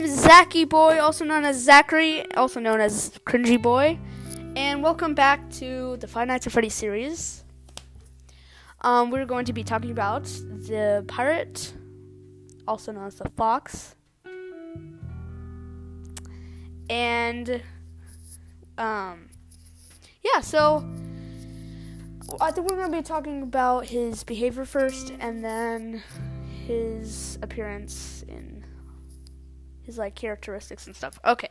Zachy Boy, also known as Zachary, also known as Cringy Boy, and welcome back to the Five Nights at Freddy's series. Um, we're going to be talking about the pirate, also known as the fox, and um, yeah. So I think we're going to be talking about his behavior first, and then his appearance in his like characteristics and stuff. Okay.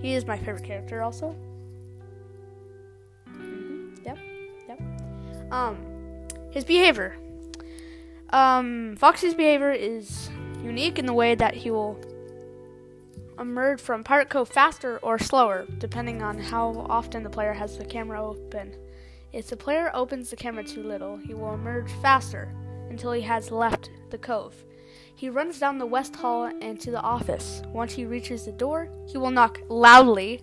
He is my favorite character also. Mm-hmm. Yep. Yep. Um his behavior. Um Foxy's behavior is unique in the way that he will emerge from Pirate Cove faster or slower, depending on how often the player has the camera open. If the player opens the camera too little, he will emerge faster until he has left the cove. He runs down the west hall and to the office. Once he reaches the door, he will knock loudly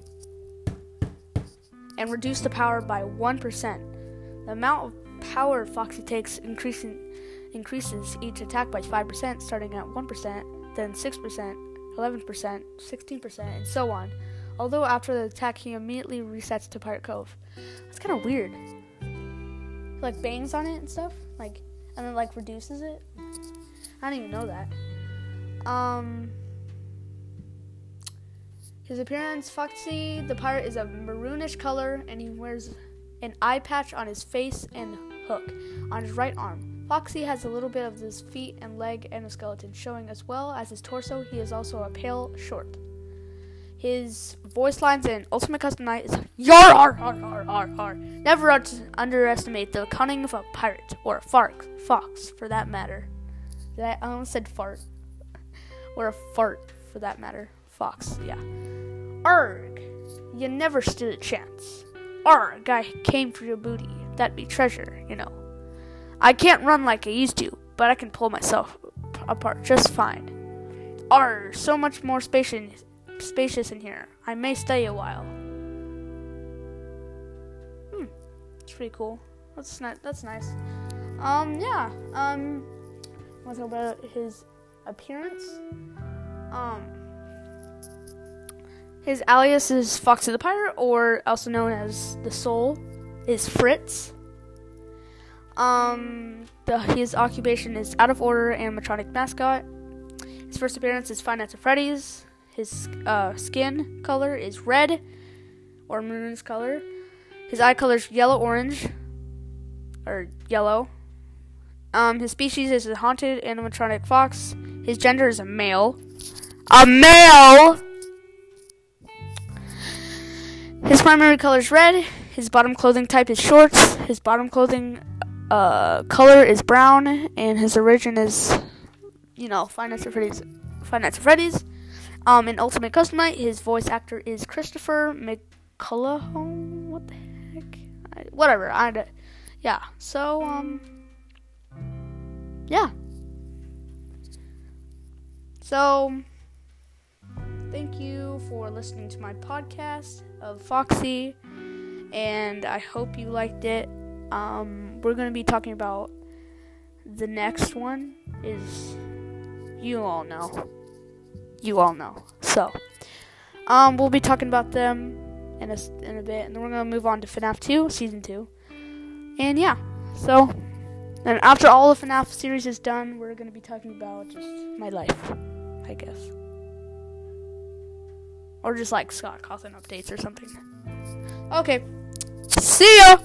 and reduce the power by 1%. The amount of power Foxy takes increases each attack by 5%, starting at 1%, then 6%, 11%, 16%, and so on. Although after the attack, he immediately resets to Pirate Cove. That's kind of weird. He, like bangs on it and stuff, like, and then like reduces it. I didn't even know that. Um, his appearance, Foxy the pirate is a maroonish color, and he wears an eye patch on his face and hook on his right arm. Foxy has a little bit of his feet and leg and a skeleton, showing as well as his torso. He is also a pale short. His voice lines in Ultimate Custom Night is yar har har har har har. Never underestimate the cunning of a pirate or a fox, fox for that matter. I almost said fart. Or a fart, for that matter. Fox, yeah. Arg! You never stood a chance. Arg! I came for your booty. That'd be treasure, you know. I can't run like I used to, but I can pull myself apart just fine. Arg! So much more spacious, spacious in here. I may stay a while. Hmm. It's pretty cool. That's not. That's nice. Um. Yeah. Um want to talk about his appearance. Um, his alias is Foxy the Pirate, or also known as the Soul, is Fritz. Um, the, his occupation is out of order animatronic mascot. His first appearance is Five Nights at Freddy's. His uh, skin color is red or maroon's color. His eye color is yellow orange or yellow. Um, his species is a haunted animatronic fox. His gender is a male. A male! His primary color is red. His bottom clothing type is shorts. His bottom clothing uh, color is brown. And his origin is, you know, Five Nights at Freddy's. Five Freddy's. Um, in Ultimate Custom Night, his voice actor is Christopher McCullough. What the heck? I, whatever. I, yeah. So, um yeah. So, thank you for listening to my podcast of Foxy, and I hope you liked it. Um, we're going to be talking about the next one is you all know. You all know. So, um, we'll be talking about them in a, in a bit, and then we're going to move on to FNAF 2, Season 2. And yeah, so and after all the FNAF series is done, we're to be talking about just my life, I guess. Or just like Scott Cawthon updates or something. Okay. See ya!